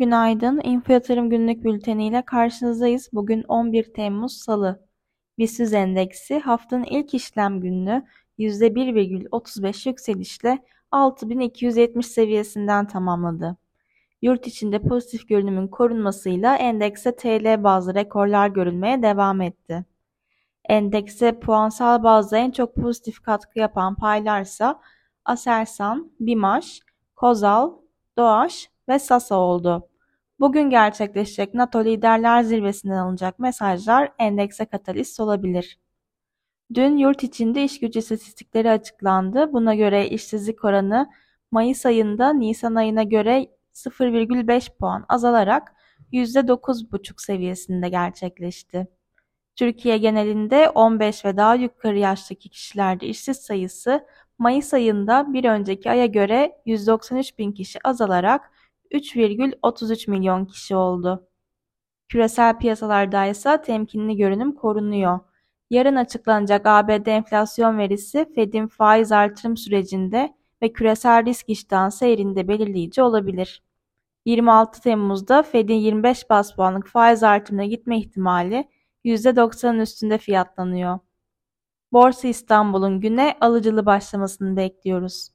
Günaydın. İnfo Yatırım Günlük Bülteni ile karşınızdayız. Bugün 11 Temmuz Salı. BIST endeksi haftanın ilk işlem gününü %1,35 yükselişle 6270 seviyesinden tamamladı. Yurt içinde pozitif görünümün korunmasıyla endekse TL bazlı rekorlar görülmeye devam etti. Endekse puansal bazda en çok pozitif katkı yapan paylarsa Aselsan, Bimaş, Kozal, Doğaş ve Sasa oldu. Bugün gerçekleşecek NATO Liderler Zirvesi'nden alınacak mesajlar endekse katalist olabilir. Dün yurt içinde iş gücü istatistikleri açıklandı. Buna göre işsizlik oranı Mayıs ayında Nisan ayına göre 0,5 puan azalarak %9,5 seviyesinde gerçekleşti. Türkiye genelinde 15 ve daha yukarı yaştaki kişilerde işsiz sayısı Mayıs ayında bir önceki aya göre 193 bin kişi azalarak 3,33 milyon kişi oldu. Küresel piyasalarda ise temkinli görünüm korunuyor. Yarın açıklanacak ABD enflasyon verisi Fed'in faiz artırım sürecinde ve küresel risk iştahı seyrinde belirleyici olabilir. 26 Temmuz'da Fed'in 25 bas puanlık faiz artırımına gitme ihtimali %90'ın üstünde fiyatlanıyor. Borsa İstanbul'un güne alıcılı başlamasını bekliyoruz.